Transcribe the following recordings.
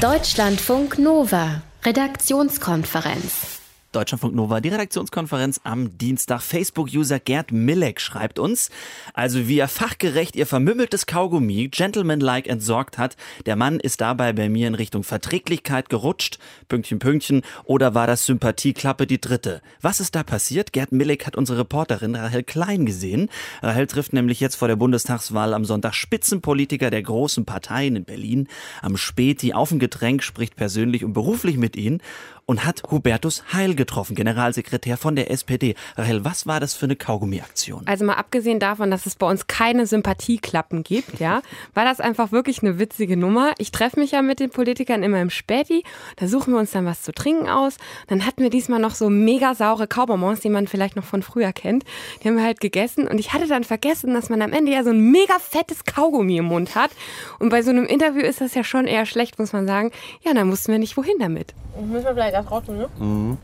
Deutschlandfunk Nova, Redaktionskonferenz. Deutschlandfunk Nova, die Redaktionskonferenz am Dienstag. Facebook-User Gerd Millek schreibt uns, also wie er fachgerecht ihr vermümmeltes Kaugummi gentlemanlike entsorgt hat, der Mann ist dabei bei mir in Richtung Verträglichkeit gerutscht, Pünktchen, Pünktchen, oder war das Sympathieklappe die dritte? Was ist da passiert? Gerd Millek hat unsere Reporterin Rahel Klein gesehen. Rahel trifft nämlich jetzt vor der Bundestagswahl am Sonntag Spitzenpolitiker der großen Parteien in Berlin. Am Späti auf ein Getränk, spricht persönlich und beruflich mit ihnen und hat Hubertus Heil getroffen, Generalsekretär von der SPD. Rahel, was war das für eine Kaugummi-Aktion? Also mal abgesehen davon, dass es bei uns keine Sympathieklappen gibt, ja, war das einfach wirklich eine witzige Nummer. Ich treffe mich ja mit den Politikern immer im Späti, da suchen wir uns dann was zu trinken aus. Dann hatten wir diesmal noch so mega saure Kaubonbons, die man vielleicht noch von früher kennt. Die haben wir halt gegessen und ich hatte dann vergessen, dass man am Ende ja so ein mega fettes Kaugummi im Mund hat. Und bei so einem Interview ist das ja schon eher schlecht, muss man sagen. Ja, dann wussten wir nicht, wohin damit. Müssen wir vielleicht erst raus, ne? Mhm.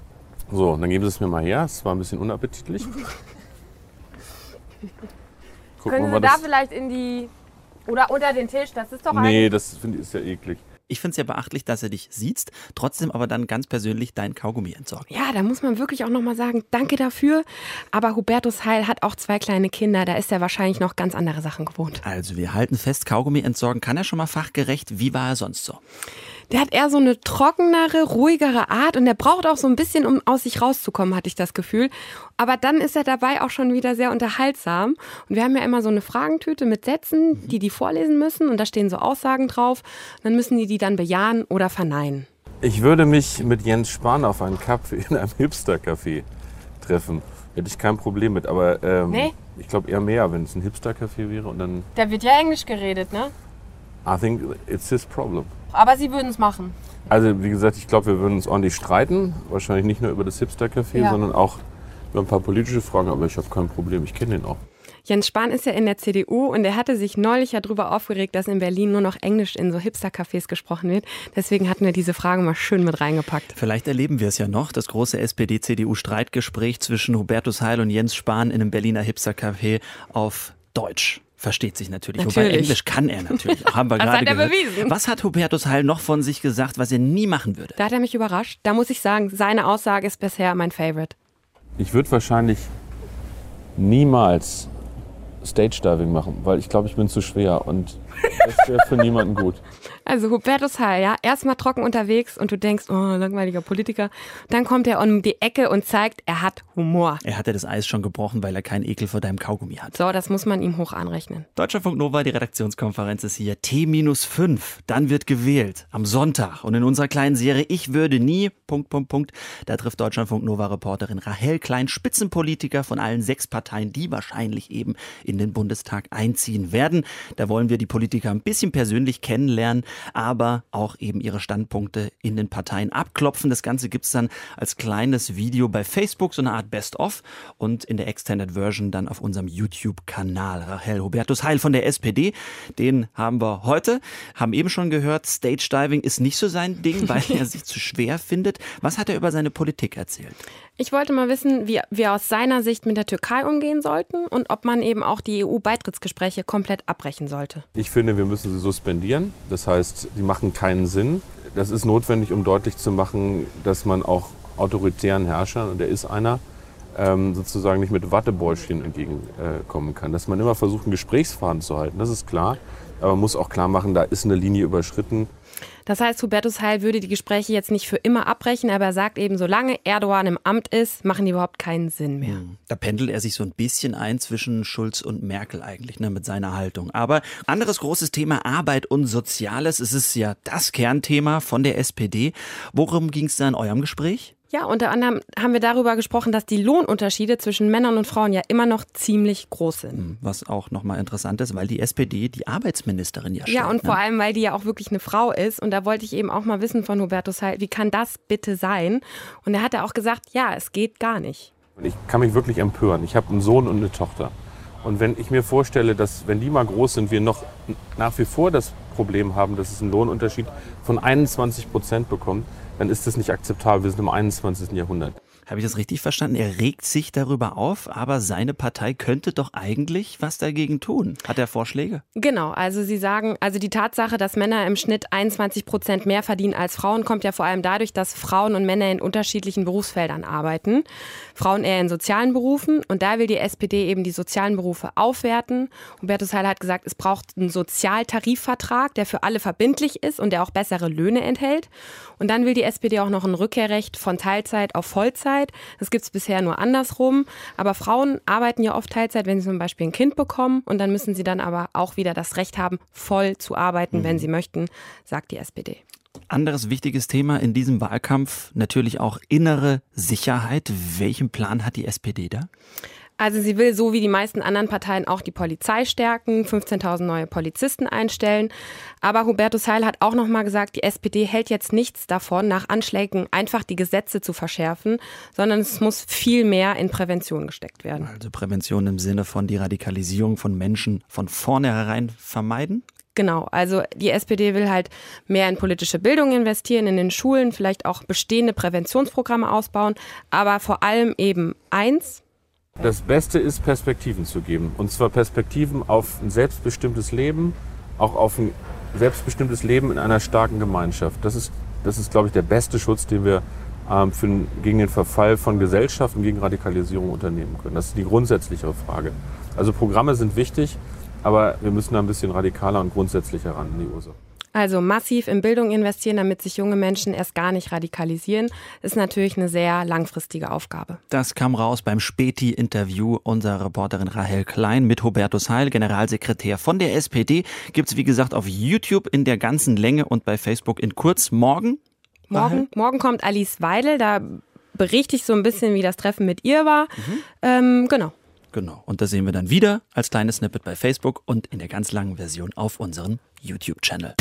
So, dann geben Sie es mir mal her. Es war ein bisschen unappetitlich. Können Sie da das... vielleicht in die. Oder unter den Tisch? Das ist doch Nee, das finde ich ist ja eklig. Ich finde es ja beachtlich, dass er dich sieht, trotzdem aber dann ganz persönlich dein Kaugummi entsorgt. Ja, da muss man wirklich auch nochmal sagen, danke dafür. Aber Hubertus Heil hat auch zwei kleine Kinder, da ist er wahrscheinlich noch ganz andere Sachen gewohnt. Also wir halten fest, Kaugummi entsorgen kann er schon mal fachgerecht. Wie war er sonst so? Der hat eher so eine trockenere, ruhigere Art und der braucht auch so ein bisschen, um aus sich rauszukommen, hatte ich das Gefühl. Aber dann ist er dabei auch schon wieder sehr unterhaltsam. Und wir haben ja immer so eine Fragentüte mit Sätzen, die die vorlesen müssen und da stehen so Aussagen drauf. dann müssen die die dann bejahen oder verneinen. Ich würde mich mit Jens Spahn auf einen Kaffee in einem Hipster-Café treffen. Hätte ich kein Problem mit, aber ähm, nee? ich glaube eher mehr, wenn es ein Hipster-Café wäre und dann. Da wird ja Englisch geredet, ne? I think it's his problem. Aber Sie würden es machen. Also wie gesagt, ich glaube, wir würden uns ordentlich streiten. Wahrscheinlich nicht nur über das Hipster-Café, ja. sondern auch über ein paar politische Fragen. Aber ich habe kein Problem, ich kenne den auch. Jens Spahn ist ja in der CDU und er hatte sich neulich ja darüber aufgeregt, dass in Berlin nur noch Englisch in so Hipster-Cafés gesprochen wird. Deswegen hatten wir diese Frage mal schön mit reingepackt. Vielleicht erleben wir es ja noch, das große SPD-CDU-Streitgespräch zwischen Hubertus Heil und Jens Spahn in einem Berliner Hipster-Café auf Deutsch. Versteht sich natürlich. natürlich. Wobei Englisch kann er natürlich. Auch, haben wir das gerade hat er gehört. bewiesen. Was hat Hubertus Heil noch von sich gesagt, was er nie machen würde? Da hat er mich überrascht. Da muss ich sagen, seine Aussage ist bisher mein Favorite. Ich würde wahrscheinlich niemals Stage Diving machen, weil ich glaube, ich bin zu schwer und das wäre für niemanden gut. Also Hubertus Heil, ja, erstmal trocken unterwegs und du denkst, oh, langweiliger Politiker. Dann kommt er um die Ecke und zeigt, er hat Humor. Er hatte das Eis schon gebrochen, weil er keinen Ekel vor deinem Kaugummi hat. So, das muss man ihm hoch anrechnen. Deutscher Nova, die Redaktionskonferenz ist hier. T-5, dann wird gewählt. Am Sonntag. Und in unserer kleinen Serie Ich würde nie, Punkt, Punkt, Punkt, da trifft Deutschlandfunk Nova Reporterin Rahel Klein, Spitzenpolitiker von allen sechs Parteien, die wahrscheinlich eben in den Bundestag einziehen werden. Da wollen wir die Politiker ein bisschen persönlich kennenlernen aber auch eben ihre Standpunkte in den Parteien abklopfen. Das Ganze gibt es dann als kleines Video bei Facebook, so eine Art Best-of und in der Extended Version dann auf unserem YouTube-Kanal. Rahel Hubertus Heil von der SPD, den haben wir heute, haben eben schon gehört, Stage Diving ist nicht so sein Ding, weil er sich zu schwer findet. Was hat er über seine Politik erzählt? Ich wollte mal wissen, wie wir aus seiner Sicht mit der Türkei umgehen sollten und ob man eben auch die EU-Beitrittsgespräche komplett abbrechen sollte. Ich finde, wir müssen sie suspendieren. Das heißt, die machen keinen Sinn. Das ist notwendig, um deutlich zu machen, dass man auch autoritären Herrschern, und der ist einer, ähm, sozusagen nicht mit Wattebäuschen entgegenkommen kann. Dass man immer versucht, einen Gesprächsfaden zu halten, das ist klar. Aber man muss auch klar machen, da ist eine Linie überschritten. Das heißt, Hubertus Heil würde die Gespräche jetzt nicht für immer abbrechen, aber er sagt eben, solange Erdogan im Amt ist, machen die überhaupt keinen Sinn mehr. Hm. Da pendelt er sich so ein bisschen ein zwischen Schulz und Merkel eigentlich, ne, mit seiner Haltung. Aber anderes großes Thema Arbeit und Soziales. Es ist ja das Kernthema von der SPD. Worum ging es da in eurem Gespräch? Ja, unter anderem haben wir darüber gesprochen, dass die Lohnunterschiede zwischen Männern und Frauen ja immer noch ziemlich groß sind. Hm, was auch nochmal interessant ist, weil die SPD die Arbeitsministerin ja stellt. Ja, und ne? vor allem, weil die ja auch wirklich eine Frau ist. Und da wollte ich eben auch mal wissen von Hubertus Heil, wie kann das bitte sein? Und er hat ja auch gesagt, ja, es geht gar nicht. Ich kann mich wirklich empören. Ich habe einen Sohn und eine Tochter. Und wenn ich mir vorstelle, dass wenn die mal groß sind, wir noch nach wie vor das Problem haben, dass es einen Lohnunterschied von 21 Prozent bekommt, dann ist das nicht akzeptabel. Wir sind im 21. Jahrhundert. Habe ich das richtig verstanden? Er regt sich darüber auf, aber seine Partei könnte doch eigentlich was dagegen tun. Hat er Vorschläge? Genau, also Sie sagen, also die Tatsache, dass Männer im Schnitt 21 Prozent mehr verdienen als Frauen, kommt ja vor allem dadurch, dass Frauen und Männer in unterschiedlichen Berufsfeldern arbeiten. Frauen eher in sozialen Berufen und da will die SPD eben die sozialen Berufe aufwerten. Hubertus Heil hat gesagt, es braucht einen Sozialtarifvertrag, der für alle verbindlich ist und der auch bessere Löhne enthält. Und dann will die SPD auch noch ein Rückkehrrecht von Teilzeit auf Vollzeit. Das gibt es bisher nur andersrum. Aber Frauen arbeiten ja oft Teilzeit, wenn sie zum Beispiel ein Kind bekommen. Und dann müssen sie dann aber auch wieder das Recht haben, voll zu arbeiten, mhm. wenn sie möchten, sagt die SPD. Anderes wichtiges Thema in diesem Wahlkampf natürlich auch innere Sicherheit. Welchen Plan hat die SPD da? Also sie will so wie die meisten anderen Parteien auch die Polizei stärken, 15.000 neue Polizisten einstellen. Aber Hubertus Heil hat auch noch mal gesagt, die SPD hält jetzt nichts davon, nach Anschlägen einfach die Gesetze zu verschärfen, sondern es muss viel mehr in Prävention gesteckt werden. Also Prävention im Sinne von die Radikalisierung von Menschen von vornherein vermeiden? Genau, also die SPD will halt mehr in politische Bildung investieren, in den Schulen, vielleicht auch bestehende Präventionsprogramme ausbauen, aber vor allem eben eins, das Beste ist, Perspektiven zu geben. Und zwar Perspektiven auf ein selbstbestimmtes Leben, auch auf ein selbstbestimmtes Leben in einer starken Gemeinschaft. Das ist, das ist glaube ich, der beste Schutz, den wir ähm, für, gegen den Verfall von Gesellschaften, gegen Radikalisierung unternehmen können. Das ist die grundsätzliche Frage. Also Programme sind wichtig, aber wir müssen da ein bisschen radikaler und grundsätzlicher ran in die Ursache. Also massiv in Bildung investieren, damit sich junge Menschen erst gar nicht radikalisieren, ist natürlich eine sehr langfristige Aufgabe. Das kam raus beim Späti-Interview unserer Reporterin Rahel Klein mit Hubertus Heil, Generalsekretär von der SPD. Gibt es, wie gesagt, auf YouTube in der ganzen Länge und bei Facebook in kurz. Morgen? Morgen, morgen kommt Alice Weidel, da berichte ich so ein bisschen, wie das Treffen mit ihr war. Mhm. Ähm, genau. Genau. Und da sehen wir dann wieder als kleines Snippet bei Facebook und in der ganz langen Version auf unserem YouTube-Channel.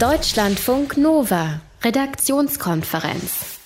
Deutschlandfunk Nova, Redaktionskonferenz.